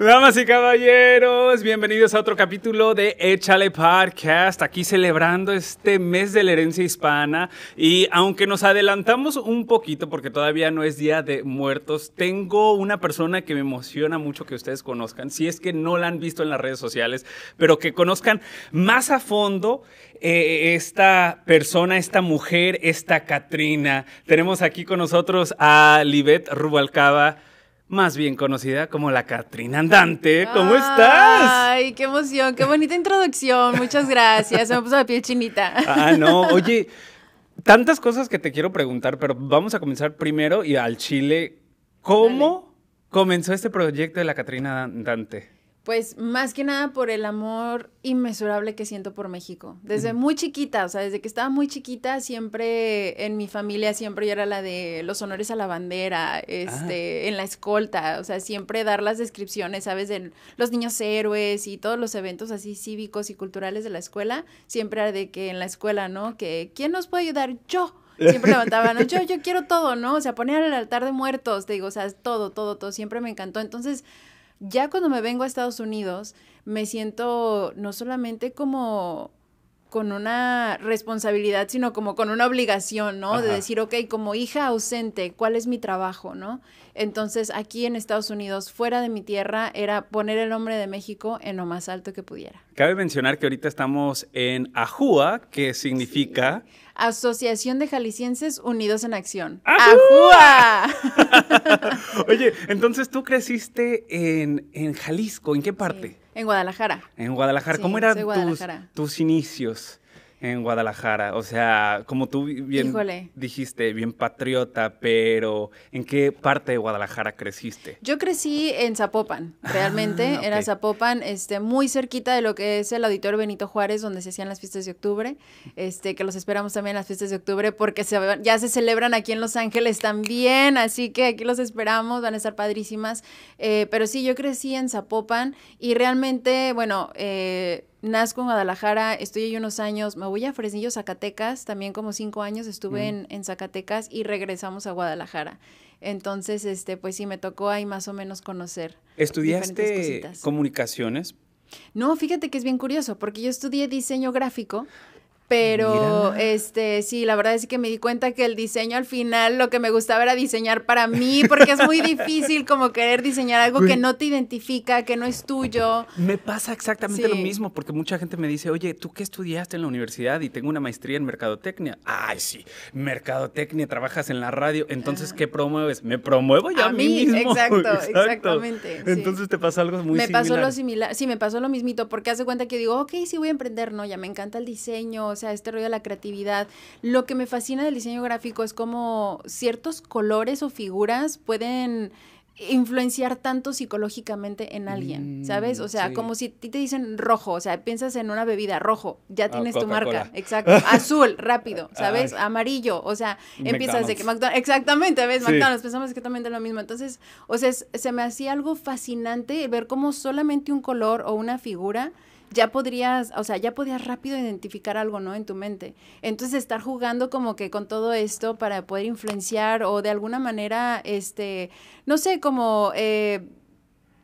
Damas y caballeros, bienvenidos a otro capítulo de Échale Podcast, aquí celebrando este mes de la herencia hispana y aunque nos adelantamos un poquito porque todavía no es Día de Muertos, tengo una persona que me emociona mucho que ustedes conozcan, si es que no la han visto en las redes sociales, pero que conozcan más a fondo eh, esta persona, esta mujer, esta Catrina. Tenemos aquí con nosotros a Libet Rubalcaba más bien conocida como la Catrina Andante. ¿Cómo estás? Ay, qué emoción, qué bonita introducción. Muchas gracias. Se me puso la piel chinita. Ah, no. Oye, tantas cosas que te quiero preguntar, pero vamos a comenzar primero y al Chile. ¿Cómo comenzó este proyecto de la Catrina Andante? Pues más que nada por el amor inmesurable que siento por México. Desde muy chiquita, o sea, desde que estaba muy chiquita, siempre en mi familia, siempre yo era la de los honores a la bandera, este, en la escolta, o sea, siempre dar las descripciones, ¿sabes? De los niños héroes y todos los eventos así cívicos y culturales de la escuela, siempre era de que en la escuela, ¿no? Que, ¿quién nos puede ayudar? Yo. Siempre levantaban, ¿no? yo, yo quiero todo, ¿no? O sea, poner el altar de muertos, te digo, o sea, todo, todo, todo, siempre me encantó. Entonces, ya cuando me vengo a Estados Unidos, me siento no solamente como con una responsabilidad, sino como con una obligación, ¿no? De decir, ok, como hija ausente, ¿cuál es mi trabajo, no? Entonces, aquí en Estados Unidos, fuera de mi tierra, era poner el nombre de México en lo más alto que pudiera. Cabe mencionar que ahorita estamos en Ajúa, que significa... Asociación de Jaliscienses Unidos en Acción. ¡Ajúa! Oye, entonces tú creciste en, en Jalisco, ¿en qué parte? En Guadalajara. En Guadalajara. ¿Cómo eran tus, tus inicios? En Guadalajara? O sea, como tú bien dijiste, bien patriota, pero ¿en qué parte de Guadalajara creciste? Yo crecí en Zapopan, ah, realmente, era Zapopan, este, muy cerquita de lo que es el Auditorio Benito Juárez, donde se hacían las fiestas de octubre, este, que los esperamos también las fiestas de octubre, porque se, ya se celebran aquí en Los Ángeles también, así que aquí los esperamos, van a estar padrísimas. Eh, pero sí, yo crecí en Zapopan y realmente, bueno, eh, nazco en Guadalajara, estoy ahí unos años, me voy a Fresnillo, Zacatecas, también como cinco años estuve en, en, Zacatecas y regresamos a Guadalajara. Entonces, este, pues sí, me tocó ahí más o menos conocer. ¿Estudiaste comunicaciones? No, fíjate que es bien curioso, porque yo estudié diseño gráfico, pero este sí, la verdad es que me di cuenta que el diseño al final lo que me gustaba era diseñar para mí, porque es muy difícil como querer diseñar algo que no te identifica, que no es tuyo. Me pasa exactamente lo mismo, porque mucha gente me dice, oye, ¿tú qué estudiaste en la universidad? Y tengo una maestría en mercadotecnia. Ay, sí, mercadotecnia, trabajas en la radio, entonces, ¿qué promueves? Me promuevo yo a, mí, mismo. Exacto, exactamente. Entonces te pasa algo muy me similar. Me pasó lo similar, sí, me pasó lo mismito, porque hace cuenta que digo, ok, sí voy a emprender, no, ya me encanta el diseño, sea, este rollo de la creatividad. Lo que me fascina del diseño gráfico es como ciertos colores o figuras pueden influenciar tanto psicológicamente en alguien, mm, ¿sabes? O sea, como si ti te dicen rojo, o sea, piensas en una bebida rojo, ya ah, tienes tu marca, exacto, azul, rápido, ¿sabes? Amarillo, o sea, empiezas de que McDonald's, exactamente, ¿ves? McDonald's, pensamos exactamente lo mismo, entonces, o sea, se me hacía algo fascinante ver cómo solamente un color o una figura ya podrías, o sea, ya podías rápido identificar algo, ¿no? En tu mente. Entonces, estar jugando como que con todo esto para poder influenciar o de alguna manera, este, no sé, como... Eh,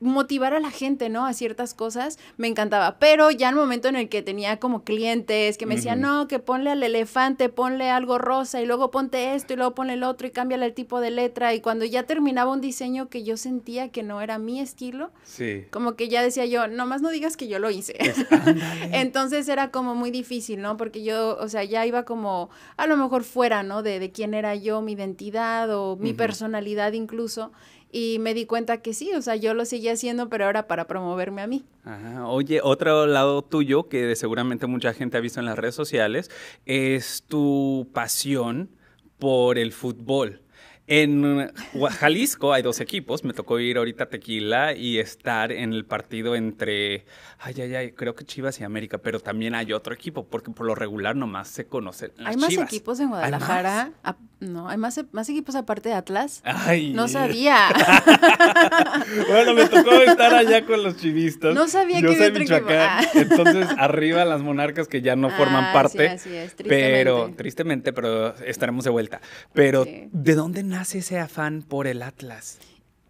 motivar a la gente, ¿no? A ciertas cosas, me encantaba. Pero ya en el momento en el que tenía como clientes que me decían, no, que ponle al elefante, ponle algo rosa y luego ponte esto y luego ponle el otro y cámbiale el tipo de letra. Y cuando ya terminaba un diseño que yo sentía que no era mi estilo, sí. como que ya decía yo, nomás no digas que yo lo hice. Entonces era como muy difícil, ¿no? Porque yo, o sea, ya iba como a lo mejor fuera, ¿no? De, de quién era yo, mi identidad o mi personalidad incluso y me di cuenta que sí, o sea, yo lo seguía haciendo, pero ahora para promoverme a mí. Ajá. Oye, otro lado tuyo que seguramente mucha gente ha visto en las redes sociales es tu pasión por el fútbol. En Jalisco hay dos equipos. Me tocó ir ahorita a Tequila y estar en el partido entre, ay, ay, ay, creo que Chivas y América, pero también hay otro equipo, porque por lo regular nomás se conocen. Las ¿Hay más Chivas. equipos en ¿Hay Guadalajara? no, hay más, más equipos aparte de Atlas. Ay. No sabía. bueno, me tocó estar allá con los chivistas. No sabía Yo que soy. Michoacán, Ah. Entonces, arriba las monarcas que ya no forman Ah, parte. sí, así es, Pero, tristemente. tristemente, pero estaremos de vuelta. Pero, Sí. ¿de dónde nace ese afán por el Atlas?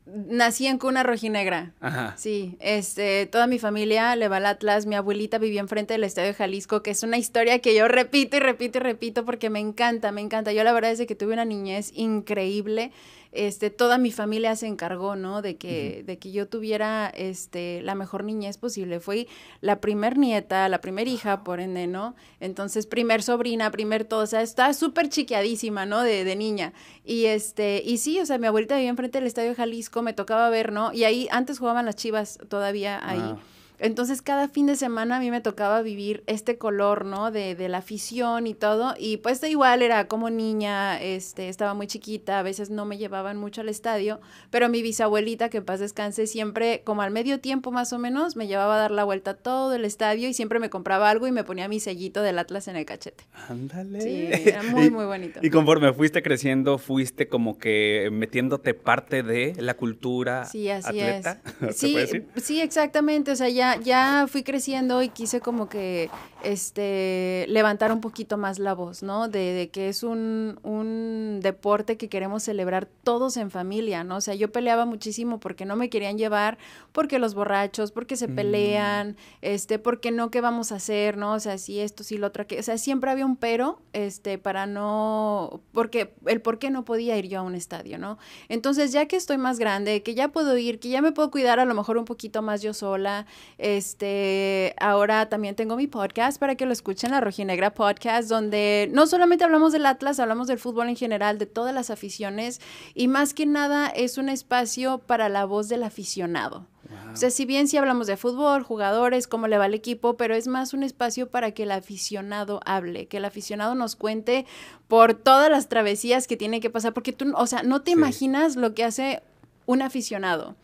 Nací en cuna rojinegra. Ajá. Sí, este, toda mi familia le va al Atlas. Mi abuelita vivía enfrente del Estadio de Jalisco, que es una historia que yo repito y repito y repito porque me encanta, me encanta. Yo la verdad es que tuve una niñez increíble. Este, toda mi familia se encargó, ¿no? De que, de que yo tuviera, este, la mejor niñez posible. Fui la primer nieta, la primer hija, por ende, ¿no? Entonces, primer sobrina, primer todo, o sea, estaba súper chiqueadísima, ¿no? De, de niña. Y este, y sí, o sea, mi abuelita vivía enfrente del Estadio de Jalisco, me tocaba ver, ¿no? Y ahí, antes jugaban las chivas todavía ahí. Ah. Entonces, cada fin de semana a mí me tocaba vivir este color, ¿no? De, de la afición y todo. Y pues igual, era como niña, este, estaba muy chiquita, a veces no me llevaban mucho al estadio, pero mi bisabuelita, que en paz descanse, siempre, como al medio tiempo más o menos, me llevaba a dar la vuelta a todo el estadio y siempre me compraba algo y me ponía mi sellito del Atlas en el cachete. Ándale. Sí, era muy, Y- muy bonito. Y conforme fuiste creciendo, fuiste como que metiéndote parte de la cultura Sí, así atleta. es. ¿Se puede Sí, sí, exactamente. O sea, ya, ya fui creciendo y quise como que este levantar un poquito más la voz, ¿no? De, de que es un, un deporte que queremos celebrar todos en familia, ¿no? O sea, yo peleaba muchísimo porque no me querían llevar, porque los borrachos, porque se Mm. pelean, este, porque no, ¿qué vamos a hacer? ¿No? O sea, si esto, si lo otro, que, o sea, siempre había un pero, este, para no, porque el por qué no podía ir yo a un estadio, ¿no? Entonces, ya que estoy más grande, que ya puedo ir, que ya me puedo cuidar a lo mejor un poquito más yo sola, este, ahora también tengo mi podcast para que lo escuchen, la Rojinegra Podcast, donde no solamente hablamos del Atlas, hablamos del fútbol en general, de todas las aficiones, y más que nada es un espacio para la voz del aficionado. O sea, si bien sí hablamos de fútbol, jugadores, cómo le va el equipo, pero es más un espacio para que el aficionado hable, que el aficionado nos cuente por todas las travesías que tiene que pasar, porque tú, o sea, no te Sí. imaginas lo que hace un aficionado.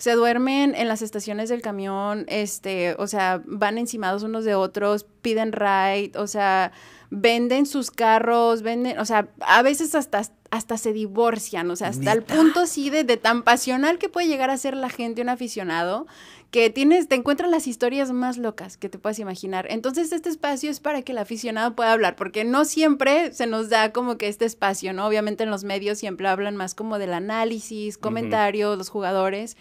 Se duermen en las estaciones del camión, este, o sea, van encimados unos de otros, piden ride, o sea, venden sus carros, venden, o sea, a veces hasta, hasta se divorcian, o sea, hasta el punto así de, de tan pasional que puede llegar a ser la gente, un aficionado, que tienes, te encuentras las historias más locas que te puedas imaginar. Entonces, este espacio es para que el aficionado pueda hablar, porque no siempre se nos da como que este espacio, ¿no? Obviamente en los medios siempre hablan más como del análisis, comentarios, los jugadores.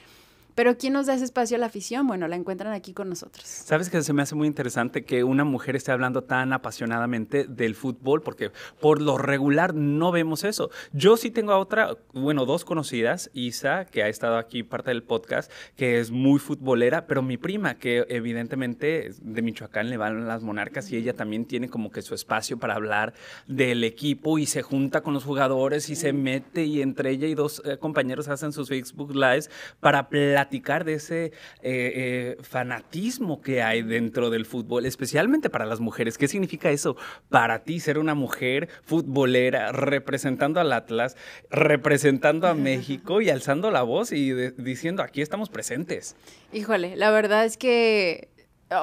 Pero ¿quién nos da ese espacio a la afición? Bueno, la encuentran aquí con nosotros. Sabes que se me hace muy interesante que una mujer esté hablando tan apasionadamente del fútbol, porque por lo regular no vemos eso. Yo sí tengo a otra, bueno, dos conocidas, Isa, que ha estado aquí parte del podcast, que es muy futbolera, pero mi prima, que evidentemente de Michoacán le van las monarcas y ella también tiene como que su espacio para hablar del equipo y se junta con los jugadores y se mete y entre ella y dos eh, compañeros hacen sus Facebook Lives para platicar de ese eh, eh, fanatismo que hay dentro del fútbol, especialmente para las mujeres. ¿Qué significa eso para ti ser una mujer futbolera representando al Atlas, representando a México y alzando la voz y diciendo aquí estamos presentes? Híjole, la verdad es que,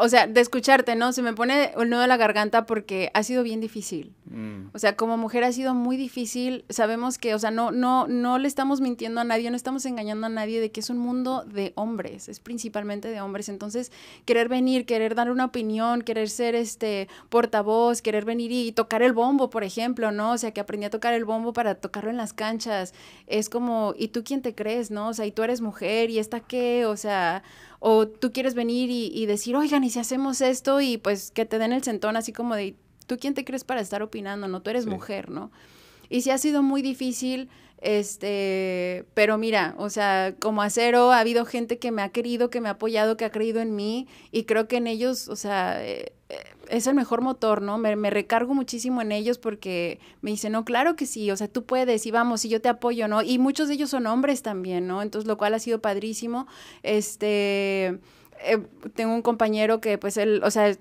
o sea, de escucharte, ¿no? Se me pone el nudo de la garganta porque ha sido bien difícil. Mm. O sea, como mujer ha sido muy difícil. Sabemos que, o sea, no, no, no le estamos mintiendo a nadie, no estamos engañando a nadie de que es un mundo de hombres, es principalmente de hombres. Entonces, querer venir, querer dar una opinión, querer ser este portavoz, querer venir y tocar el bombo, por ejemplo, ¿no? O sea, que aprendí a tocar el bombo para tocarlo en las canchas. Es como, ¿y tú quién te crees, no? O sea, y tú eres mujer, ¿y esta qué? O sea, o tú quieres venir y, y decir, oigan, ¿y si hacemos esto? Y pues que te den el centón así como de, ¿tú quién te crees para estar opinando? No, tú eres Sí. mujer, ¿no? Y sí ha sido muy difícil, este, pero mira, o sea, como acero ha habido gente que me ha querido, que me ha apoyado, que ha creído en mí y creo que en ellos, o sea, eh, eh, es el mejor motor, ¿no? Me, me recargo muchísimo en ellos porque me dicen, no, claro que sí, o sea, tú puedes y vamos, y yo te apoyo, ¿no? Y muchos de ellos son hombres también, ¿no? Entonces, lo cual ha sido padrísimo. Este, eh, tengo un compañero que pues él, o sea,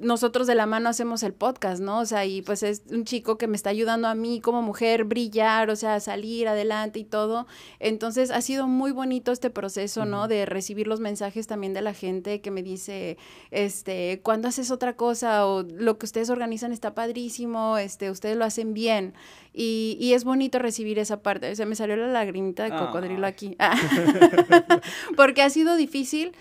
nosotros de la mano hacemos el podcast, ¿no? O sea, y pues es un chico que me está ayudando a mí como mujer brillar, o sea, salir adelante y todo. Entonces ha sido muy bonito este proceso, ¿no? De recibir los mensajes también de la gente que me dice, este, ¿cuándo haces otra cosa? O lo que ustedes organizan está padrísimo, este, ustedes lo hacen bien. Y, y es bonito recibir esa parte. O sea, me salió la lagrimita de cocodrilo aquí. Porque ha sido difícil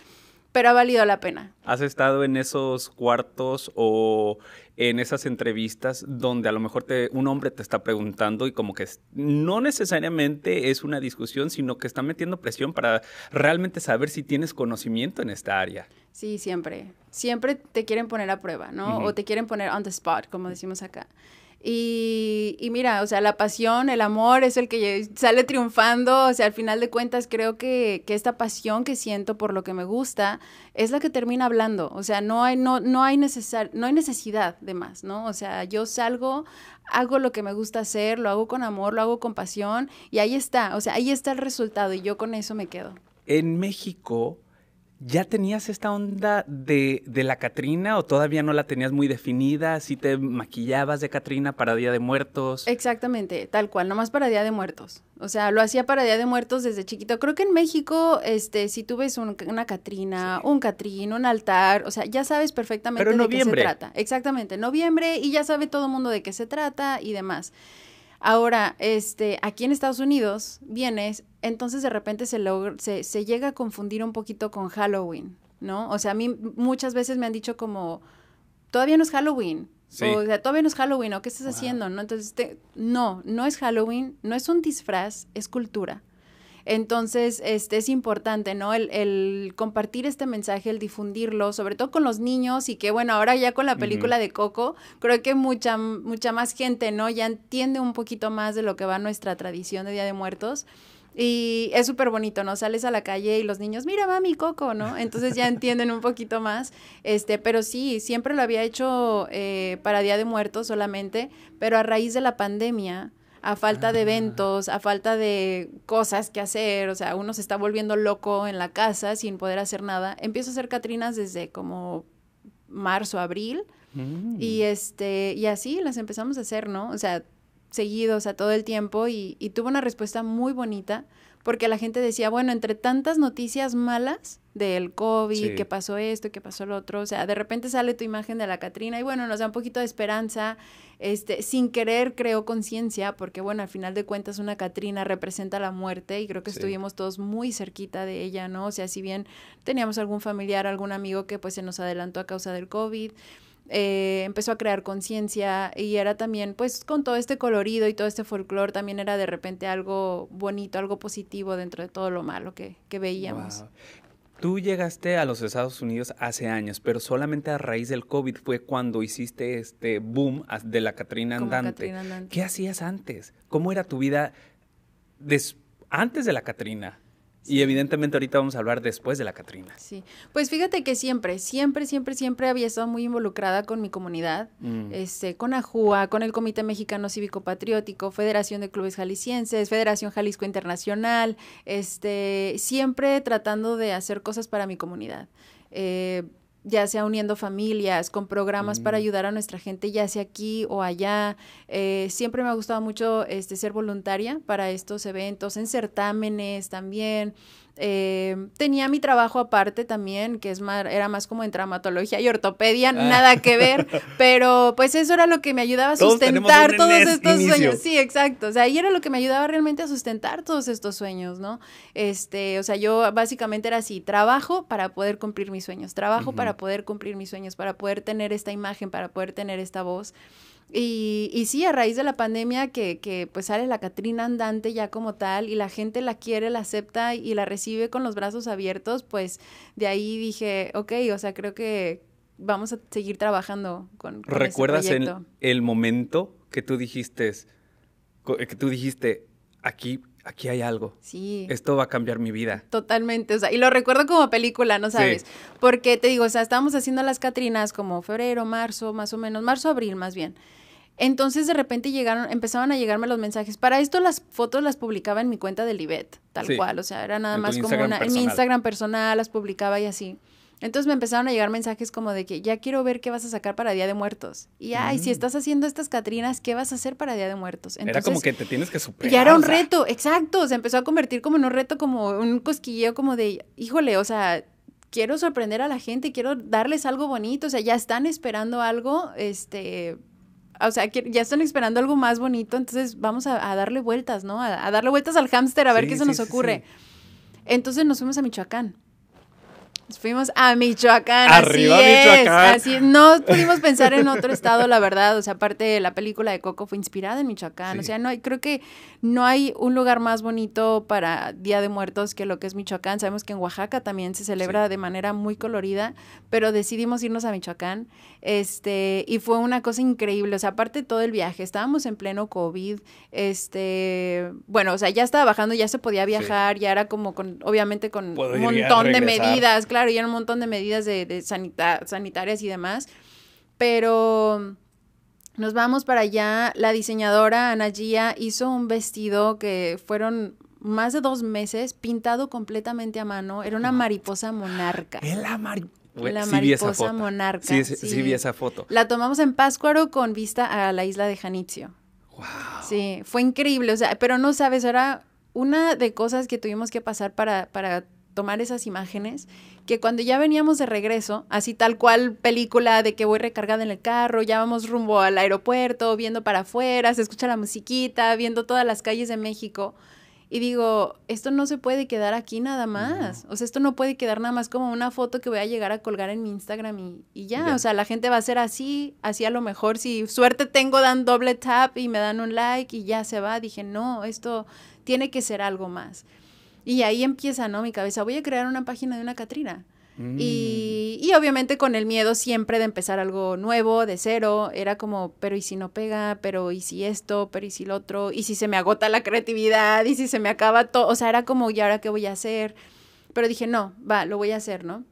pero ha valido la pena. ¿Has estado en esos cuartos o en esas entrevistas donde a lo mejor te, un hombre te está preguntando y como que no necesariamente es una discusión, sino que está metiendo presión para realmente saber si tienes conocimiento en esta área? Sí, siempre. Siempre te quieren poner a prueba, ¿no? O te quieren poner on the spot, como decimos acá. Y, y, mira, o sea, la pasión, el amor es el que sale triunfando. O sea, al final de cuentas, creo que, que, esta pasión que siento por lo que me gusta es la que termina hablando. O sea, no hay, no, no hay, necesar, no hay necesidad de más, ¿no? O sea, yo salgo, hago lo que me gusta hacer, lo hago con amor, lo hago con pasión y ahí está. O sea, ahí está el resultado y yo con eso me quedo. En México, ¿Ya tenías esta onda de, de, la Catrina o todavía no la tenías muy definida? ¿Si te maquillabas de Catrina para Día de Muertos? Exactamente, tal cual, nomás para Día de Muertos. O sea, lo hacía para Día de Muertos desde chiquito. Creo que en México, este, si tú ves una Catrina, un Catrín, un altar, o sea, ya sabes perfectamente de qué se trata. Exactamente, noviembre y ya sabe todo el mundo de qué se trata y demás. Ahora, este, aquí en Estados Unidos vienes, entonces de repente se, se, se, llega a confundir un poquito con Halloween, ¿no? O sea, a mí muchas veces me han dicho como, todavía no es Halloween. O sea, todavía no es Halloween, ¿o qué estás haciendo? ¿No? Entonces, no, no es Halloween, no es un disfraz, es cultura. Entonces, este es importante, ¿no? El, compartir este mensaje, el difundirlo, sobre todo con los niños y que, bueno, ahora ya con la película de Coco, creo que mucha, mucha más gente, ¿no? Ya entiende un poquito más de lo que va nuestra tradición de Día de Muertos. Y es súper bonito, ¿no? Sales a la calle y los niños, mira, mami, Coco, ¿no? Entonces ya entienden un poquito más. Este, pero sí, siempre lo había hecho eh, para Día de Muertos solamente, pero a raíz de la pandemia, a falta de eventos, a falta de cosas que hacer, o sea, uno se está volviendo loco en la casa sin poder hacer nada. Empiezo a hacer Catrinas desde como marzo, abril, mm. y este, y así las empezamos a hacer, ¿no? O sea, seguidos, a todo el tiempo, y, y tuvo una respuesta muy bonita porque la gente decía, bueno, entre tantas noticias malas del COVID, que pasó esto, que pasó lo otro, o sea, de repente sale tu imagen de la Catrina y bueno, nos da un poquito de esperanza, este, sin querer creó conciencia, porque bueno, al final de cuentas una Catrina representa la muerte y creo que estuvimos todos muy cerquita de ella, ¿no? O sea, si bien teníamos algún familiar, algún amigo que pues se nos adelantó a causa del COVID, eh, empezó a crear conciencia y era también, pues con todo este colorido y todo este folclore, también era de repente algo bonito, algo positivo dentro de todo lo malo que, que veíamos. Tú llegaste a los Estados Unidos hace años, pero solamente a raíz del COVID fue cuando hiciste este boom de la Catrina Andante. ¿Qué hacías antes? ¿Cómo era tu vida antes de la Catrina? Y evidentemente ahorita vamos a hablar después de la Catrina. Sí, pues fíjate que siempre, siempre, siempre, siempre había estado muy involucrada con mi comunidad, mm. este, con AJUA, con el Comité Mexicano Cívico Patriótico, Federación de Clubes Jaliscienses, Federación Jalisco Internacional, este, siempre tratando de hacer cosas para mi comunidad. Eh, ya sea uniendo familias, con programas para mm. ayudar a nuestra gente, ya sea aquí o allá. Eh, siempre me ha gustado mucho este, ser voluntaria para estos eventos, en certámenes también. Eh, tenía mi trabajo aparte también, que es más, era más como en traumatología y ortopedia, ah. nada que ver, pero pues eso era lo que me ayudaba a sustentar todos estos sueños. Sí, exacto. O sea, ahí era lo que me ayudaba realmente a sustentar todos estos sueños, ¿no? Este, o sea, yo básicamente era así, trabajo para poder cumplir mis sueños, trabajo para poder cumplir mis sueños, para poder tener esta imagen, para poder tener esta voz. Y, y sí, a raíz de la pandemia que, que pues sale la Catrina andante ya como tal y la gente la quiere, la acepta y la recibe con los brazos abiertos, pues de ahí dije, ok, o sea, creo que vamos a seguir trabajando con, con ¿Recuerdas el, el momento que tú dijiste, que tú dijiste, aquí aquí hay algo. Sí. Esto va a cambiar mi vida. Totalmente, o sea, y lo recuerdo como película, ¿no sabes? Porque te digo, o sea, estábamos haciendo las Catrinas como febrero, marzo, más o menos, marzo, abril más bien. Entonces de repente llegaron, empezaban a llegarme los mensajes. Para esto las fotos las publicaba en mi cuenta de Libet, tal Sí. cual. O sea, era nada En más como Instagram una. En mi. Instagram personal las publicaba y así. Entonces me empezaron a llegar mensajes como de que ya quiero ver qué vas a sacar para Día de Muertos. Y ay, si Mm. estás haciendo estas Catrinas, ¿qué vas a hacer para Día de Muertos? Era como que te tienes que superar. ya era un reto, exacto. Se empezó a convertir como en un reto, como un cosquilleo, como de, híjole, o sea, quiero sorprender a la gente, quiero darles algo bonito. O sea, ya están esperando algo, este. O sea, ya están esperando algo más bonito, entonces vamos a, a darle vueltas, ¿no? A, a darle vueltas al hámster a ver Sí, qué se sí, nos ocurre. sí. Entonces nos fuimos a Michoacán. Nos fuimos a Michoacán. Arriba así es, Michoacán. así es. No pudimos pensar en otro estado, la verdad. O sea, aparte la película de Coco fue inspirada en Michoacán. O sea, no hay, creo que no hay un lugar más bonito para Día de Muertos que lo que es Michoacán. Sabemos que en Oaxaca también se celebra Sí. de manera muy colorida, pero decidimos irnos a Michoacán. Este, y fue una cosa increíble. O sea, aparte de todo el viaje, estábamos en pleno COVID. Este, bueno, o sea, ya estaba bajando, ya se podía viajar, ya era como con, obviamente con un montón de medidas, claro, y era un montón de medidas de, de sanita- sanitarias y demás. Pero nos vamos para allá. La diseñadora Ana Gia hizo un vestido que fueron más de dos meses pintado completamente a mano. Era una mariposa monarca. La sí esa mariposa monarca, Sí, sí, sí sí. vi esa foto. La tomamos en Páscuaro con vista a la isla de Janitzio. Wow. Sí, fue increíble, o sea, pero no sabes, era una de cosas que tuvimos que pasar para, para tomar esas imágenes, que cuando ya veníamos de regreso, así tal cual película de que voy recargada en el carro, ya vamos rumbo al aeropuerto, viendo para afuera, se escucha la musiquita, viendo todas las calles de México. Y digo, esto no se puede quedar aquí nada más. O sea, esto no puede quedar nada más como una foto que voy a llegar a colgar en mi Instagram y, y ya. Ya. O sea, la gente va a ser así, así a lo mejor. Si suerte tengo, dan doble tap y me dan un like y ya se va. Dije, no, esto tiene que ser algo más. Y ahí empieza, ¿no? Mi cabeza, voy a crear una página de una Catrina. Mm. Y, y obviamente con el miedo siempre de empezar algo nuevo, de cero, era como, pero ¿y si no pega? Pero ¿y si esto? Pero ¿y si lo otro? ¿Y si se me agota la creatividad? ¿Y si se me acaba todo? O sea, era como, ¿y ahora qué voy a hacer? Pero dije, no, va, lo voy a hacer, ¿no?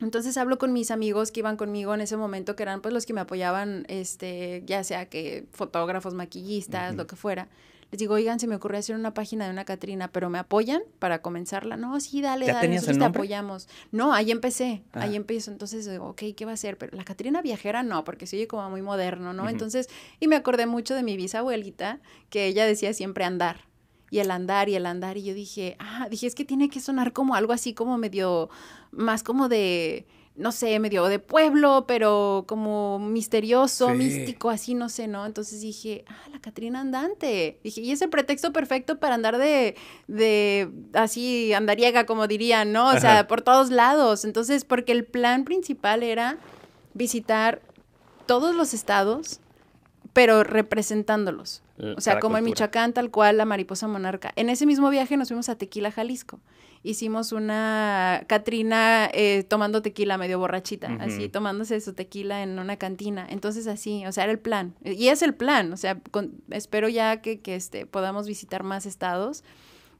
Entonces hablo con mis amigos que iban conmigo en ese momento, que eran pues los que me apoyaban, este, ya sea que fotógrafos, maquillistas, lo que fuera. Les digo, oigan, se me ocurrió hacer una página de una Catrina, pero ¿me apoyan para comenzarla? No, sí, dale, ¿Ya dale, tenías nosotros el te apoyamos. No, ahí empecé, Ah. ahí empiezo. Entonces digo, ok, ¿qué va a ser? Pero la Catrina viajera no, porque se oye como muy moderno, ¿no? Entonces, y me acordé mucho de mi bisabuelita, que ella decía siempre andar. Y el andar y el andar. Y yo dije, ah, dije, es que tiene que sonar como algo así como medio, más como de, no sé, medio de pueblo, pero como misterioso, Sí. místico, así, no sé, ¿no? Entonces dije, ah, la Catrina andante. Dije, y es el pretexto perfecto para andar de, de, así, andariega, como dirían, ¿no? O sea, por todos lados. Entonces, porque el plan principal era visitar todos los estados, pero representándolos. O sea, como en. Michoacán, tal cual, la mariposa monarca. En ese mismo viaje nos fuimos a Tequila, Jalisco. Hicimos una Catrina eh, tomando tequila medio borrachita, así, tomándose su tequila en una cantina. Entonces, así, o sea, era el plan. Y es el plan, o sea, con- espero ya que, que este, podamos visitar más estados.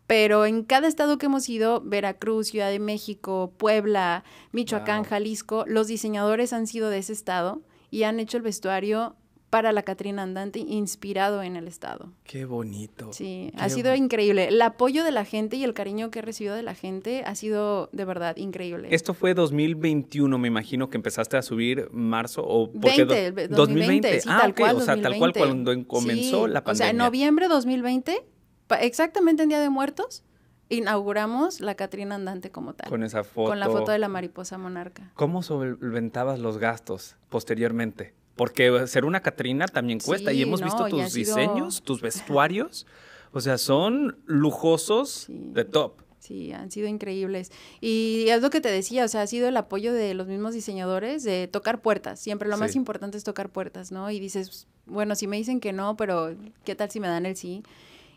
Pero en cada estado que hemos ido, Veracruz, Ciudad de México, Puebla, Michoacán, Wow. Jalisco, los diseñadores han sido de ese estado y han hecho el vestuario para la Catrina Andante inspirado en el estado. Qué bonito. Sí, Qué ha sido bonito. increíble. El apoyo de la gente y el cariño que he recibido de la gente ha sido de verdad increíble. Esto fue 2021, me imagino que empezaste a subir marzo o porque 20, do- el 2020, sí, ah, tal cual, o sea, tal cual 2020. cuando comenzó Sí, la pandemia. O sea, en noviembre de 2020, pa- exactamente en Día de Muertos, inauguramos la Catrina Andante como tal. con esa foto. Con la foto de la mariposa monarca. ¿Cómo solventabas los gastos posteriormente? Porque ser una Catrina también cuesta y hemos no, visto tus sido- diseños, tus vestuarios, o sea, son lujosos Sí. de top. Sí, han sido increíbles. Y es lo que te decía, o sea, ha sido el apoyo de los mismos diseñadores de tocar puertas. Siempre lo más importante es tocar puertas, ¿no? Y dices, bueno, si me dicen que no, pero ¿qué tal si me dan el sí?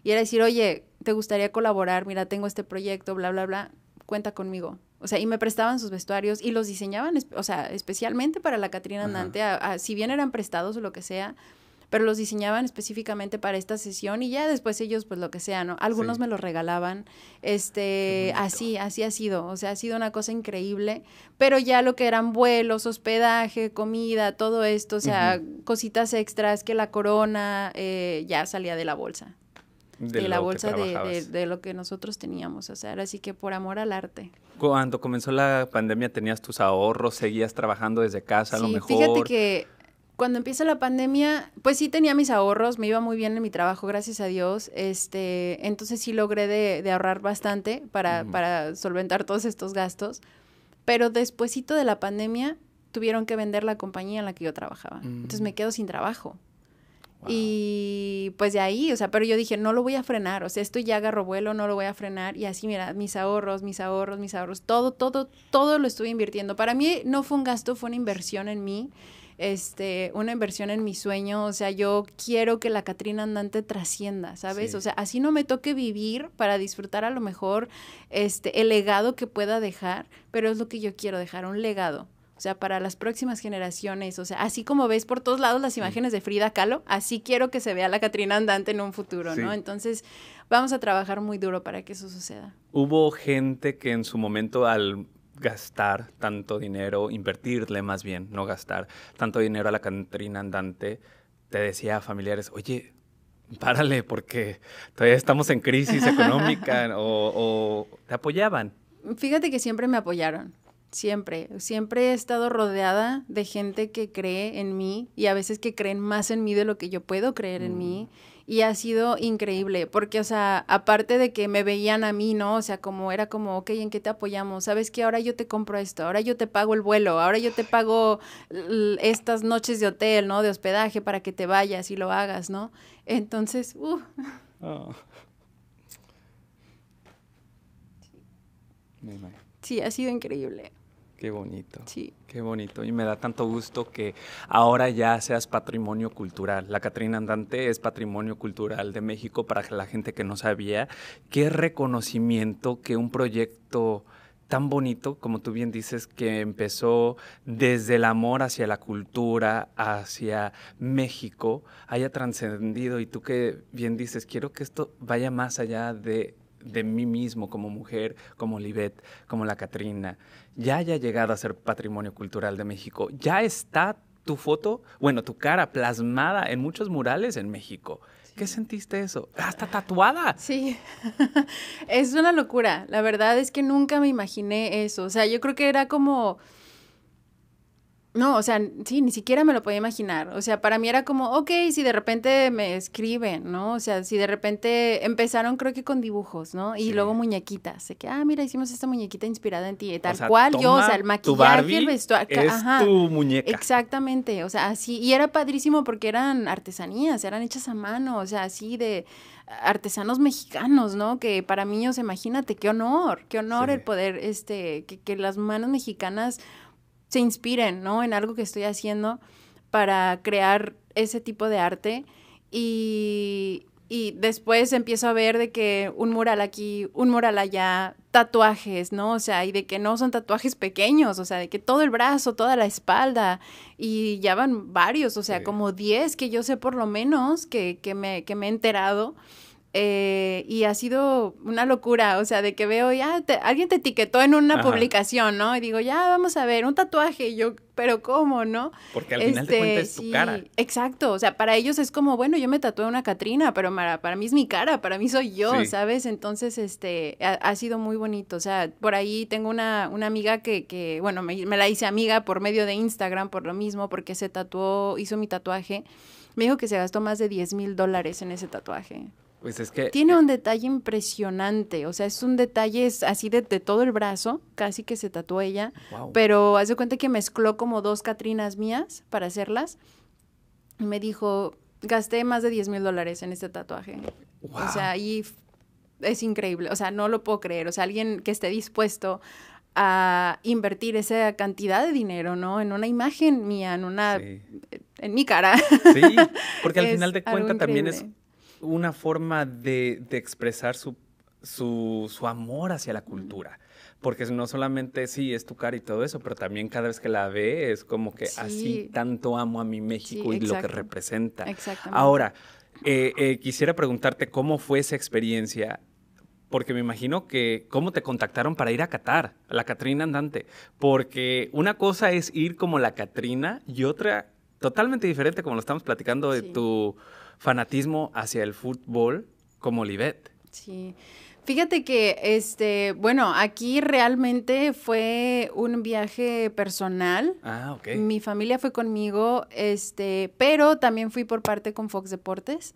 Y era decir, oye, ¿te gustaría colaborar? Mira, tengo este proyecto, bla, bla, bla, cuenta conmigo. O sea, y me prestaban sus vestuarios y los diseñaban, o sea, especialmente para la Catrina. Andante, a- a- si bien eran prestados o lo que sea, pero los diseñaban específicamente para esta sesión y ya después ellos pues lo que sea, ¿no? Algunos me los regalaban, este, así, así ha sido, o sea, ha sido una cosa increíble, pero ya lo que eran vuelos, hospedaje, comida, todo esto, o sea, cositas extras que la corona eh, ya salía de la bolsa. De, la bolsa de, de, lo que nosotros teníamos, o sea, era así que por amor al arte. Cuando comenzó la pandemia, ¿tenías tus ahorros? ¿Seguías trabajando desde casa a lo mejor? Fíjate que cuando empieza la pandemia, pues sí tenía mis ahorros, me iba muy bien en mi trabajo, gracias a Dios. Este, entonces sí logré de, ahorrar bastante para, para solventar todos estos gastos. Pero despuésito de la pandemia tuvieron que vender la compañía en la que yo trabajaba. Entonces me mm. quedo sin trabajo. Y pues de ahí, o sea, pero yo dije, no lo voy a frenar, o sea, esto ya agarro vuelo, no lo voy a frenar. Y así, mira, mis ahorros, mis ahorros, mis ahorros, todo, todo, todo lo estuve invirtiendo. Para mí no fue un gasto, fue una inversión en mí, este, una inversión en mi sueño. O sea, yo quiero que la Catrina Andante trascienda, ¿sabes? O sea, así no me toque vivir para disfrutar a lo mejor este, el legado que pueda dejar, pero es lo que yo quiero dejar, un legado. O sea, para las próximas generaciones, o sea, así como ves por todos lados las imágenes de Frida Kahlo, así quiero que se vea la Catrina Andante en un futuro, ¿no? Entonces, vamos a trabajar muy duro para que eso suceda. Hubo gente que en su momento al gastar tanto dinero, invertirle más bien, no gastar tanto dinero a la Catrina Andante, te decía a familiares, oye, párale porque todavía estamos en crisis económica o, o te apoyaban. Fíjate que siempre me apoyaron siempre, siempre he estado rodeada de gente que cree en mí y a veces que creen más en mí de lo que yo puedo creer en mí. Mm. Y ha sido increíble, porque, o sea, aparte de que me veían a mí, ¿no? O sea, como era como, ok, ¿en qué te apoyamos? ¿Sabes que Ahora yo te compro esto, ahora yo te pago el vuelo, ahora yo te pago estas noches de hotel, ¿no? De hospedaje para que te vayas y lo hagas, ¿no? Entonces, uh. Sí, ha sido increíble. Qué bonito. Sí. Qué bonito. Y me da tanto gusto que ahora ya seas patrimonio cultural. La Catrina Andante es patrimonio cultural de México para la gente que no sabía. Qué reconocimiento que un proyecto tan bonito, como tú bien dices, que empezó desde el amor hacia la cultura, hacia México, haya trascendido. Y tú que bien dices, quiero que esto vaya más allá de de mí mismo como mujer, como Libet, como la Catrina, ya haya llegado a ser patrimonio cultural de México. Ya está tu foto, bueno, tu cara plasmada en muchos murales en México. ¿Qué sentiste eso? Hasta tatuada. Sí, es una locura. La verdad es que nunca me imaginé eso. O sea, yo creo que era como no, o sea, sí, ni siquiera me lo podía imaginar. O sea, para mí era como, ok, si de repente me escriben, ¿no? O sea, si de repente empezaron creo que con dibujos, ¿no? Y luego muñequitas. De que, ah, mira, hicimos esta muñequita inspirada en ti. Tal cual yo, o sea, el maquillaje, el vestuario. Es tu muñeca. Exactamente, o sea, así. Y era padrísimo porque eran artesanías, eran hechas a mano, o sea, así de artesanos mexicanos, ¿no? Que para mí, o sea, imagínate, qué honor, qué honor el poder, este, que, que las manos mexicanas se inspiren, ¿no? En algo que estoy haciendo para crear ese tipo de arte. Y, y después empiezo a ver de que un mural aquí, un mural allá, tatuajes, ¿no? O sea, y de que no son tatuajes pequeños, o sea, de que todo el brazo, toda la espalda, y ya van varios, o sea, como 10 que yo sé por lo menos que, que, me, que me he enterado. Eh, y ha sido una locura, o sea, de que veo, ya, alguien te etiquetó en una publicación, ¿no? Y digo, ya, vamos a ver, un tatuaje, y yo, pero ¿cómo, no? Porque al final de cuentas es tu cara. Exacto, o sea, para ellos es como, bueno, yo me tatué una Catrina, pero para, para mí es mi cara, para mí soy yo, ¿sabes? Entonces, este, ha, sido muy bonito, o sea, por ahí tengo una, una amiga que, que bueno, me, me la hice amiga por medio de Instagram, por lo mismo, porque se tatuó, hizo mi tatuaje, me dijo que se gastó más de 10 mil dólares en ese tatuaje. Pues es que... Tiene un detalle impresionante, o sea, es un detalle así de, todo el brazo, casi que se tatuó ella, pero hace cuenta que mezcló como dos Catrinas mías para hacerlas y me dijo, gasté más de 10 mil dólares en este tatuaje. O sea, y es increíble, o sea, no lo puedo creer, o sea, alguien que esté dispuesto a invertir esa cantidad de dinero, ¿no? En una imagen mía, en una... en mi cara. Sí, porque al final de cuentas también es una forma de, expresar su, su, amor hacia la cultura. porque no solamente sí es tu cara y todo eso, pero también cada vez que la ve es como que así tanto amo a mi México y lo que representa. Exactamente. Ahora, eh, eh, quisiera preguntarte cómo fue esa experiencia porque me imagino que cómo te contactaron para ir a Qatar, a la Catrina andante, porque una cosa es ir como la Catrina y otra totalmente diferente, como lo estamos platicando, de tu fanatismo hacia el fútbol como Livet. Sí. Fíjate que, este, bueno, aquí realmente fue un viaje personal. Ah, ok. Mi familia fue conmigo, este, pero también fui por parte con Fox Deportes.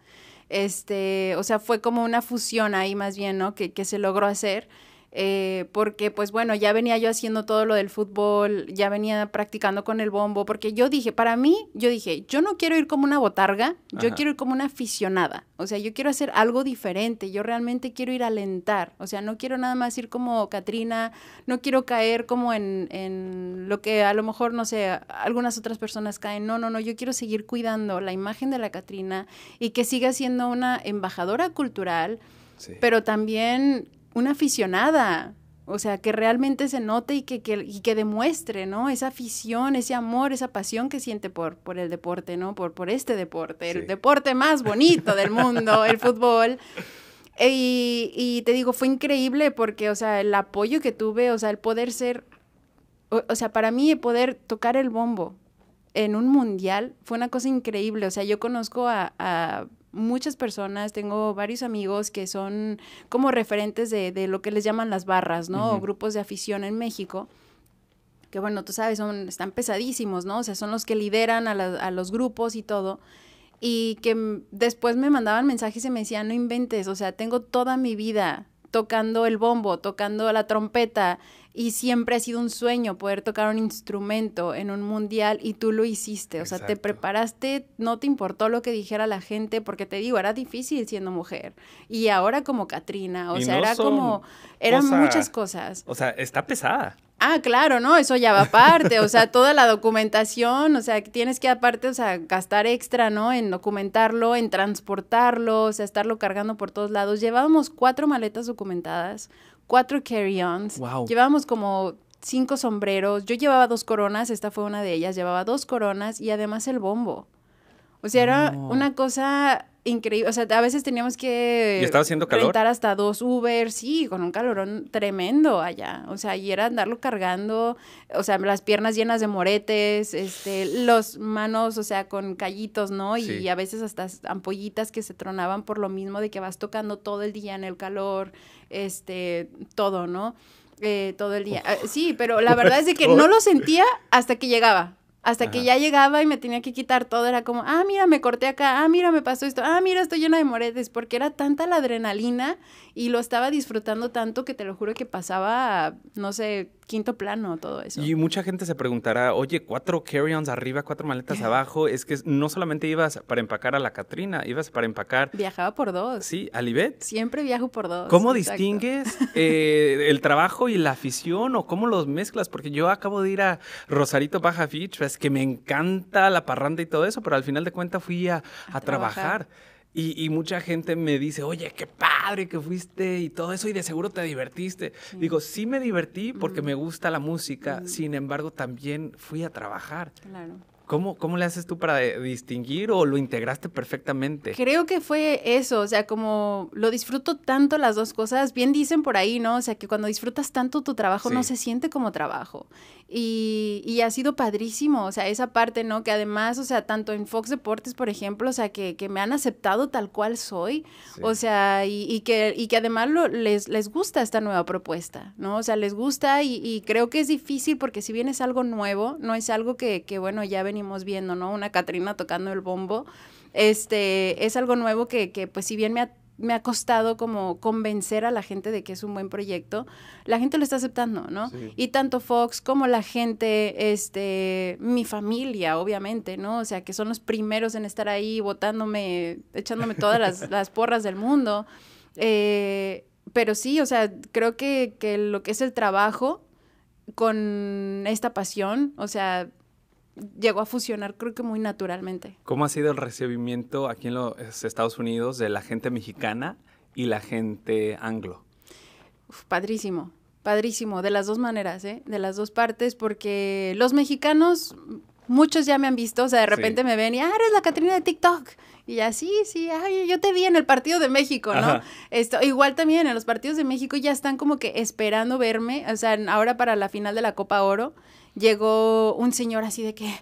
Este, o sea, fue como una fusión ahí más bien, ¿no? Que, que se logró hacer. Eh, porque pues bueno, ya venía yo haciendo todo lo del fútbol, ya venía practicando con el bombo, porque yo dije, para mí, yo dije, yo no quiero ir como una botarga, yo quiero ir como una aficionada, o sea, yo quiero hacer algo diferente, yo realmente quiero ir a alentar, o sea, no quiero nada más ir como Katrina, no quiero caer como en, en lo que a lo mejor, no sé, algunas otras personas caen, no, no, no, yo quiero seguir cuidando la imagen de la Katrina y que siga siendo una embajadora cultural. pero también una aficionada, o sea, que realmente se note y que, y que demuestre, ¿no? Esa afición, ese amor, esa pasión que siente por, por el deporte, ¿no? Por, por este deporte, el deporte más bonito del mundo, el fútbol. Y, y, te digo, fue increíble porque, o sea, el apoyo que tuve, o sea, el poder ser, o, sea, para mí poder tocar el bombo en un mundial fue una cosa increíble. O sea, yo conozco a muchas personas, tengo varios amigos que son como referentes de, lo que les llaman las barras, ¿no? O grupos de afición en México que bueno, tú sabes, son, están pesadísimos, ¿no? O sea, son los que lideran a, a, los grupos y todo. Y que después me mandaban mensajes y me decían, no inventes, o sea, tengo toda mi vida tocando el bombo, tocando la trompeta, y siempre ha sido un sueño poder tocar un instrumento en un mundial y tú lo hiciste, o sea, te preparaste, no te importó lo que dijera la gente, porque te digo, era difícil siendo mujer. Y ahora como Katrina, o sea, era como, eran muchas cosas. O sea, está pesada. Ah, claro, ¿no? Eso ya va aparte, o sea, toda la documentación, o sea, tienes que aparte, o sea, gastar extra, ¿no? En documentarlo, en transportarlo, o sea, estarlo cargando por todos lados. Llevábamos cuatro maletas documentadas, cuatro carry-ons. Llevábamos como cinco sombreros. Yo llevaba dos coronas, esta fue una de ellas. Llevaba dos coronas y además el bombo. O sea, era una cosa increíble. O sea, a veces teníamos que. ¿Y estaba haciendo calor? Rentar hasta dos Uber, sí, con un calorón tremendo allá. O sea, y era andarlo cargando. O sea, las piernas llenas de moretes, este, los manos, o sea, con callitos, ¿no? Y a veces hasta ampollitas que se tronaban por lo mismo de que vas tocando todo el día en el calor este, todo, ¿no? Eh, todo el día. Ah, sí, pero la verdad es de que no lo sentía hasta que llegaba. Hasta que ya llegaba y me tenía que quitar todo, era como, ah, mira, me corté acá, ah, mira, me pasó esto, ah, mira, estoy llena de moretes, porque era tanta la adrenalina y lo estaba disfrutando tanto que te lo juro que pasaba, no sé, quinto plano, todo eso. Y mucha gente se preguntará, oye, cuatro carry-ons arriba, cuatro maletas abajo, es que no solamente ibas para empacar a la Catrina, ibas para empacar... Viajaba por dos. Sí, a Libet. Siempre viajo por dos. ¿Cómo distingues eh, el trabajo y la afición o cómo los mezclas? Porque yo acabo de ir a Rosarito Baja Beach, es que me encanta la parranda y todo eso, pero al final de cuentas fui a, trabajar. Y, mucha gente me dice, oye, qué padre que fuiste y todo eso, y de seguro te divertiste. Digo, sí me divertí porque me gusta la música, sin embargo, también fui a trabajar. Claro. ¿Cómo, ¿Cómo le haces tú para distinguir o lo integraste perfectamente? Creo que fue eso, o sea, como lo disfruto tanto las dos cosas, bien dicen por ahí, ¿no? O sea, que cuando disfrutas tanto tu trabajo no se siente como trabajo. Y, y, ha sido padrísimo, o sea, esa parte, ¿no? Que además, o sea, tanto en Fox Deportes, por ejemplo, o sea, que, que me han aceptado tal cual soy, o sea, y, y, que, y que además lo, les, les gusta esta nueva propuesta, ¿no? O sea, les gusta y, y, creo que es difícil porque si bien es algo nuevo, no es algo que, que bueno, ya venimos viendo, ¿no? Una Catrina tocando el bombo, este, es algo nuevo que, que pues si bien me ha me ha costado como convencer a la gente de que es un buen proyecto, la gente lo está aceptando, ¿no? Y tanto Fox como la gente, este, mi familia, obviamente, ¿no? O sea, que son los primeros en estar ahí votándome, echándome todas las, las porras del mundo. Eh, pero sí, o sea, creo que, que lo que es el trabajo con esta pasión, o sea, llegó a fusionar creo que muy naturalmente. ¿Cómo ha sido el recibimiento aquí en los Estados Unidos de la gente mexicana y la gente anglo? padrísimo, Padrísimo, de las dos maneras, ¿eh? De las dos partes, porque los mexicanos, muchos ya me han visto, o sea, de repente me ven y, ah, eres la Catrina de TikTok. Y así, sí, ay, yo te vi en el partido de México, ¿no? Esto, igual también en los partidos de México ya están como que esperando verme, o sea, ahora para la final de la Copa Oro llegó un señor así de que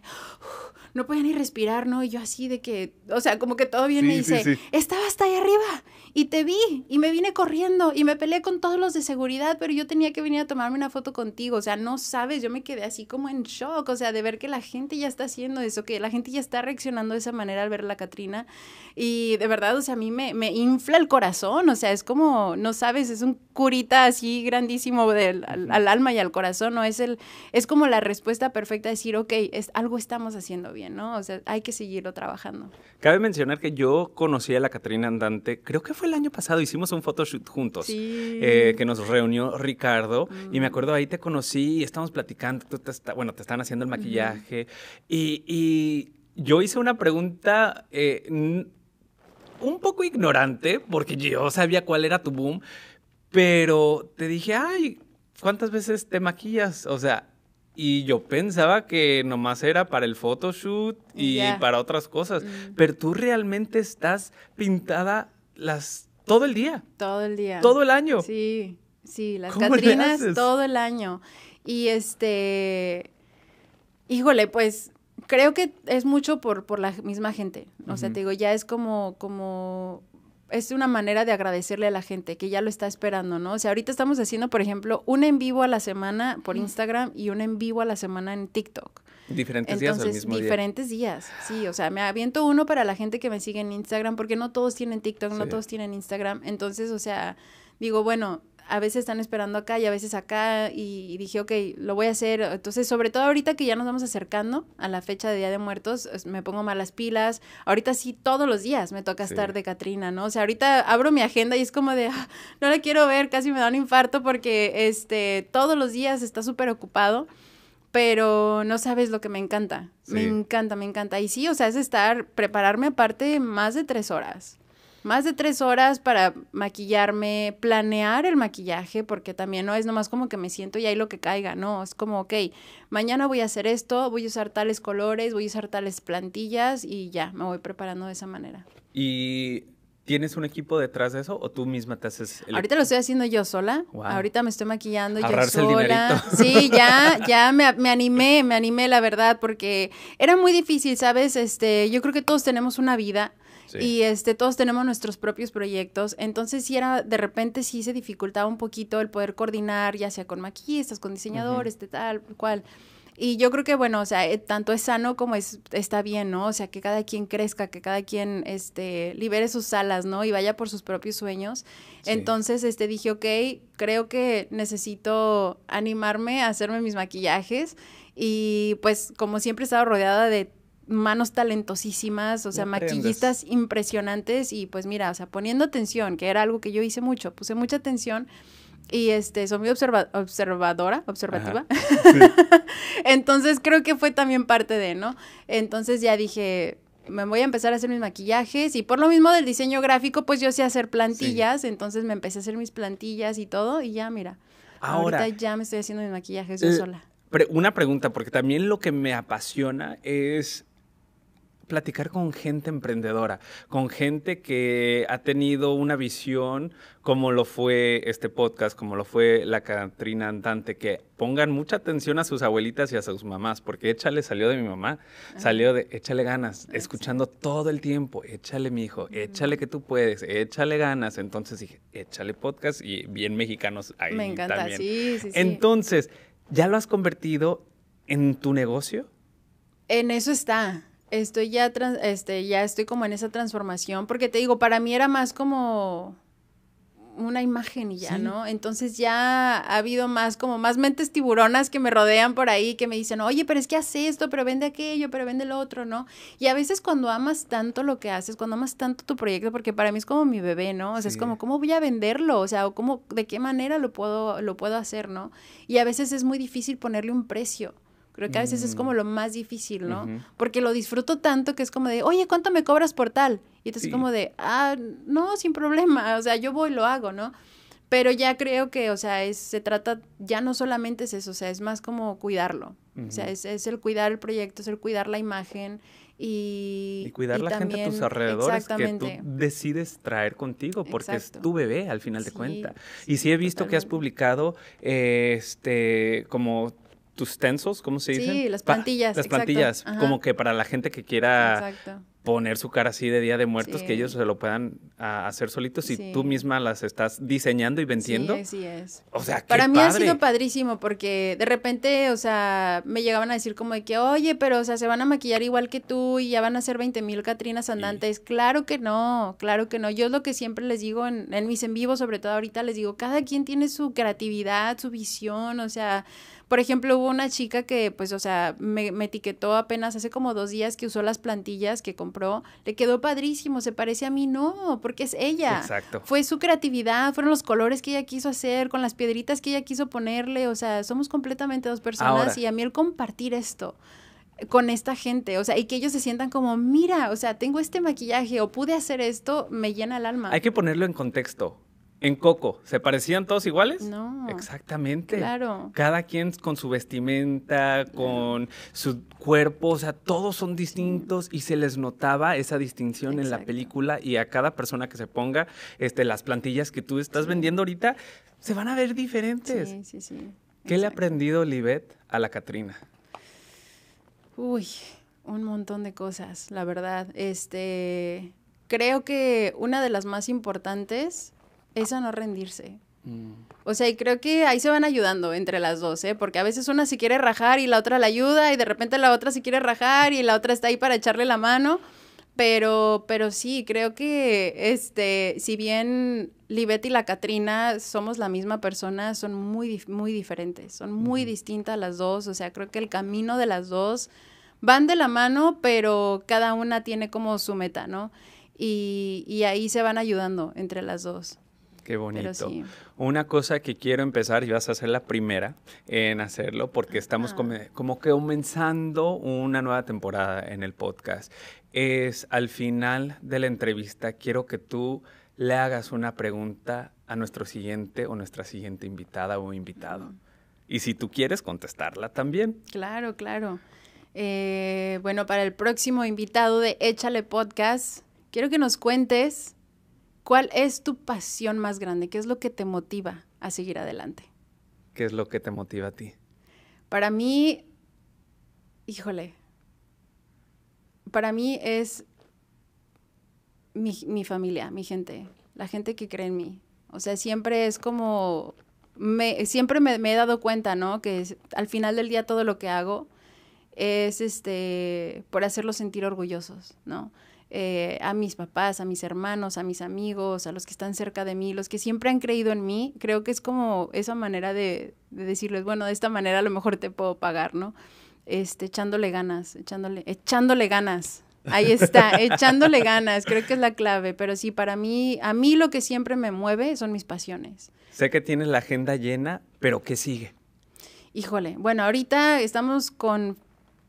no podía ni respirar, ¿no? Y yo así de que, o sea, como que todo bien me dice, estaba hasta ahí arriba y te vi y me vine corriendo y me peleé con todos los de seguridad, pero yo tenía que venir a tomarme una foto contigo, o sea, no sabes, yo me quedé así como en shock, o sea, de ver que la gente ya está haciendo eso, que la gente ya está reaccionando de esa manera al ver a la Catrina y de verdad, o sea, a mí me, me infla el corazón, o sea, es como, no sabes, es un curita así grandísimo del, al, alma y al corazón, ¿no? Es, el, es como la respuesta perfecta, decir, ok, es, algo estamos haciendo bien, ¿no? O sea, hay que seguirlo trabajando. Cabe mencionar que yo conocí a la Catrina Andante, creo que fue el año pasado, hicimos un photoshoot juntos, eh, que nos reunió Ricardo, y me acuerdo ahí te conocí y estábamos platicando, tú te bueno, te están haciendo el maquillaje, y, yo hice una pregunta... Eh, un poco ignorante, porque yo sabía cuál era tu boom, pero te dije, ay, ¿cuántas veces te maquillas? O sea, y yo pensaba que nomás era para el photoshoot y para otras cosas, mm. pero tú realmente estás pintada las todo el día. Todo el día. Todo el año. Sí, sí, las Catrinas todo el año. Y este, híjole, pues creo que es mucho por, por la misma gente. O sea, te digo, ya es como, como, es una manera de agradecerle a la gente que ya lo está esperando, ¿no? O sea, ahorita estamos haciendo, por ejemplo, un en vivo a la semana por Instagram y un en vivo a la semana en TikTok. Diferentes días al mismo diferentes días, sí, o sea, me aviento uno para la gente que me sigue en Instagram, porque no todos tienen TikTok, no todos tienen Instagram, entonces, o sea, digo, bueno, a veces están esperando acá y a veces acá y, dije, ok, lo voy a hacer. Entonces, sobre todo ahorita que ya nos vamos acercando a la fecha de Día de Muertos, me pongo malas pilas. Ahorita sí, todos los días me toca estar de Catrina, ¿no? O sea, ahorita abro mi agenda y es como de, ah, no la quiero ver, casi me da un infarto porque este, todos los días está súper ocupado pero no sabes lo que me encanta. Me encanta, me encanta. Y sí, o sea, es estar, prepararme aparte más de tres horas más de tres horas para maquillarme, planear el maquillaje, porque también no es nomás como que me siento y ahí lo que caiga, no, es como, ok, mañana voy a hacer esto, voy a usar tales colores, voy a usar tales plantillas y ya, me voy preparando de esa manera. Y ¿Tienes un equipo detrás de eso o tú misma te haces el Ahorita lo estoy haciendo yo sola. Ahorita me estoy maquillando yo sola. sí, ya, ya me, me, animé, me animé, la verdad, porque era muy difícil, ¿sabes? Este, yo creo que todos tenemos una vida y este, todos tenemos nuestros propios proyectos. Entonces, sí era, de repente sí se dificultaba un poquito el poder coordinar, ya sea con maquillistas, con diseñadores, de tal, cual. Y yo creo que, bueno, o sea, eh, tanto es sano como es, está bien, ¿no? O sea, que cada quien crezca, que cada quien, este, libere sus alas, ¿no? Y vaya por sus propios sueños. Entonces, este, dije, ok, creo que necesito animarme a hacerme mis maquillajes. Y pues, como siempre he estado rodeada de manos talentosísimas, o sea, maquillistas impresionantes y pues mira, o sea, poniendo atención, que era algo que yo hice mucho, puse mucha atención y este, soy muy observadora, observativa. Entonces creo que fue también parte de, ¿no? Entonces ya dije, me voy a empezar a hacer mis maquillajes y por lo mismo del diseño gráfico, pues yo sé hacer plantillas, entonces me empecé a hacer mis plantillas y todo y ya, mira, Ahora, ahorita ya me estoy haciendo mis maquillajes yo sola. una pregunta, porque también lo que me apasiona es platicar con gente emprendedora, con gente que ha tenido una visión como lo fue este podcast, como lo fue la Catrina Andante, que pongan mucha atención a sus abuelitas y a sus mamás, porque échale salió de mi mamá, salió de échale ganas, escuchando todo el tiempo, échale mi hijo, échale que tú puedes, échale ganas. Entonces dije, échale podcast y bien mexicanos ahí Me encanta, sí, sí, sí. Entonces, ¿ya lo has convertido en tu negocio? En eso está estoy ya, este, ya estoy como en esa transformación, porque te digo, para mí era más como una imagen y ya, ¿no? Entonces ya ha habido más como más mentes tiburonas que me rodean por ahí, que me dicen, oye, pero es que hace esto, pero vende aquello, pero vende lo otro, ¿no? Y a veces cuando amas tanto lo que haces, cuando amas tanto tu proyecto, porque para mí es como mi bebé, ¿no? O sea, es como, ¿cómo voy a venderlo? O sea, ¿cómo, de qué manera lo puedo, lo puedo hacer, ¿no? Y a veces es muy difícil ponerle un precio. Creo que a veces es como mm. lo más difícil, ¿no? Porque lo disfruto tanto que es como de, oye, ¿cuánto me cobras por tal? Y entonces es como de, ah, no, sin problema, o sea, yo voy y lo hago, ¿no? Pero ya creo que, o sea, es, se trata, ya no solamente es eso, o sea, es más como cuidarlo. O sea, es, es, el cuidar el proyecto, es el cuidar la imagen y... Y cuidar la gente a tus alrededores que tú decides traer contigo, porque es tu bebé al final de cuentas. y sí he visto que has publicado, este, como tus stencils, ¿cómo se dice? Sí, las plantillas. las plantillas, como que para la gente que quiera exacto poner su cara así de Día de Muertos, que ellos se lo puedan hacer solitos y tú misma las estás diseñando y vendiendo. Sí, sí es. O sea, Para mí ha sido padrísimo porque de repente, o sea, me llegaban a decir como de que, oye, pero, o sea, se van a maquillar igual que tú y ya van a ser 20 mil Catrinas andantes. Claro que no, claro que no. Yo es lo que siempre les digo en, en mis en vivo, sobre todo ahorita, les digo, cada quien tiene su creatividad, su visión, o sea por ejemplo, hubo una chica que, pues, o sea, me, etiquetó apenas hace como dos días que usó las plantillas que compró. Le quedó padrísimo, se parece a mí, no, porque es ella. Exacto. Fue su creatividad, fueron los colores que ella quiso hacer, con las piedritas que ella quiso ponerle. O sea, somos completamente dos personas y a mí el compartir esto con esta gente, o sea, y que ellos se sientan como, mira, o sea, tengo este maquillaje o pude hacer esto, me llena el alma. Hay que ponerlo en contexto. En Coco, ¿se parecían todos iguales? No. Exactamente. Claro. Cada quien con su vestimenta, con su cuerpo, o sea, todos son distintos y se les notaba esa distinción en la película y a cada persona que se ponga este, las plantillas que tú estás vendiendo ahorita, se van a ver diferentes. Sí, sí, sí. ¿Qué le ha aprendido Livet a la Catrina? Uy, un montón de cosas, la verdad. Este, creo que una de las más importantes es a no rendirse. Mm. O sea, y creo que ahí se van ayudando entre las dos, ¿eh? Porque a veces una se quiere rajar y la otra la ayuda y de repente la otra se quiere rajar y la otra está ahí para echarle la mano. Pero, pero sí, creo que, este, si bien Libet y la Catrina somos la misma persona, son muy, muy diferentes, son muy distintas las dos. O sea, creo que el camino de las dos van de la mano, pero cada una tiene como su meta, ¿no? Y, y ahí se van ayudando entre las dos. Qué bonito. Una cosa que quiero empezar, y vas a ser la primera en hacerlo, porque estamos como, que comenzando una nueva temporada en el podcast, es al final de la entrevista, quiero que tú le hagas una pregunta a nuestro siguiente o nuestra siguiente invitada o invitado. Y si tú quieres contestarla también. Claro, claro. Eh, bueno, para el próximo invitado de Échale Podcast, quiero que nos cuentes ¿Cuál es tu pasión más grande? ¿Qué es lo que te motiva a seguir adelante? ¿Qué es lo que te motiva a ti? Para mí, híjole, para mí es mi, familia, mi gente, la gente que cree en mí. O sea, siempre es como, me, siempre me, he dado cuenta, ¿no? Que al final del día todo lo que hago es este, por hacerlos sentir orgullosos, ¿no? Eh, a mis papás, a mis hermanos, a mis amigos, a los que están cerca de mí, los que siempre han creído en mí, creo que es como esa manera de, decirles, bueno, de esta manera a lo mejor te puedo pagar, ¿no? Este, echándole ganas, echándole, echándole ganas. Ahí está, echándole ganas, creo que es la clave, pero sí, para mí, a mí lo que siempre me mueve son mis pasiones. Sé que tienes la agenda llena, pero ¿qué sigue? Híjole, bueno, ahorita estamos con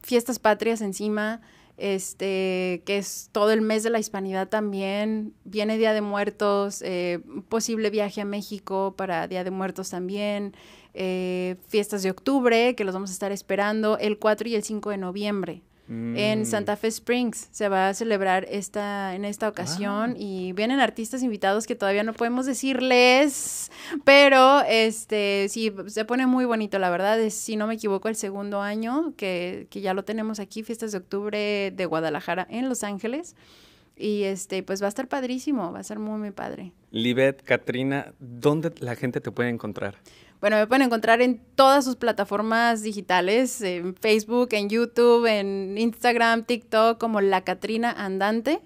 fiestas patrias encima, este, que es todo el mes de la hispanidad también. Viene Día de Muertos, eh, posible viaje a México para Día de Muertos también. Eh, fiestas de octubre, que los vamos a estar esperando el 4 y el 5 de noviembre. En mm. Santa Fe Springs se va a celebrar esta, en esta ocasión ah. y vienen artistas invitados que todavía no podemos decirles, pero este sí, se pone muy bonito, la verdad, es, si no me equivoco, el segundo año que, que ya lo tenemos aquí, Fiestas de Octubre de Guadalajara en Los Ángeles. Y este, pues va a estar padrísimo, va a ser muy, muy padre. Libet, Katrina, ¿dónde la gente te puede encontrar? Bueno, me pueden encontrar en todas sus plataformas digitales, en Facebook, en YouTube, en Instagram, TikTok, como La Catrina Andante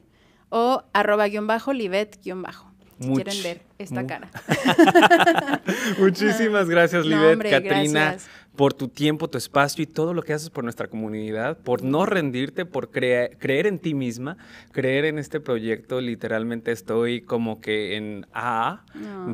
o arroba guion bajo, libet guion bajo. Si quieren ver esta cara. Muchísimas gracias, Libet, Katrina. Por tu tiempo, tu espacio y todo lo que haces por nuestra comunidad, por no rendirte, por creer en ti misma, creer en este proyecto. Literalmente estoy como que en A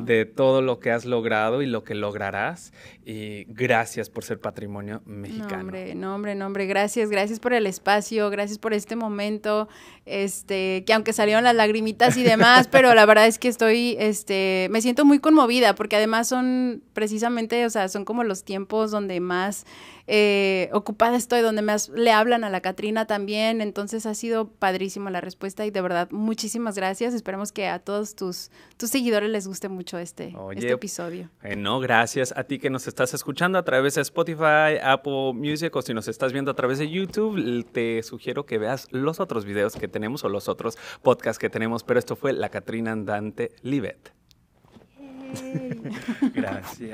de todo lo que has logrado y lo que lograrás. Y gracias por ser patrimonio mexicano. No, hombre, no, hombre, no, hombre. Gracias, gracias por el espacio, gracias por este momento. Este, que aunque salieron las lagrimitas y demás, pero la verdad es que estoy, este, me siento muy conmovida porque además son precisamente, o sea, son como los tiempos donde más eh, ocupada estoy, donde más le hablan a la Catrina también. Entonces ha sido padrísima la respuesta y de verdad muchísimas gracias. Esperemos que a todos tus, tus seguidores les guste mucho este, este episodio. no, gracias a ti que nos estás escuchando a través de Spotify, Apple Music o si nos estás viendo a través de YouTube, te sugiero que veas los otros videos que tenemos o los otros podcasts que tenemos. Pero esto fue La Catrina Andante Libet. Gracias.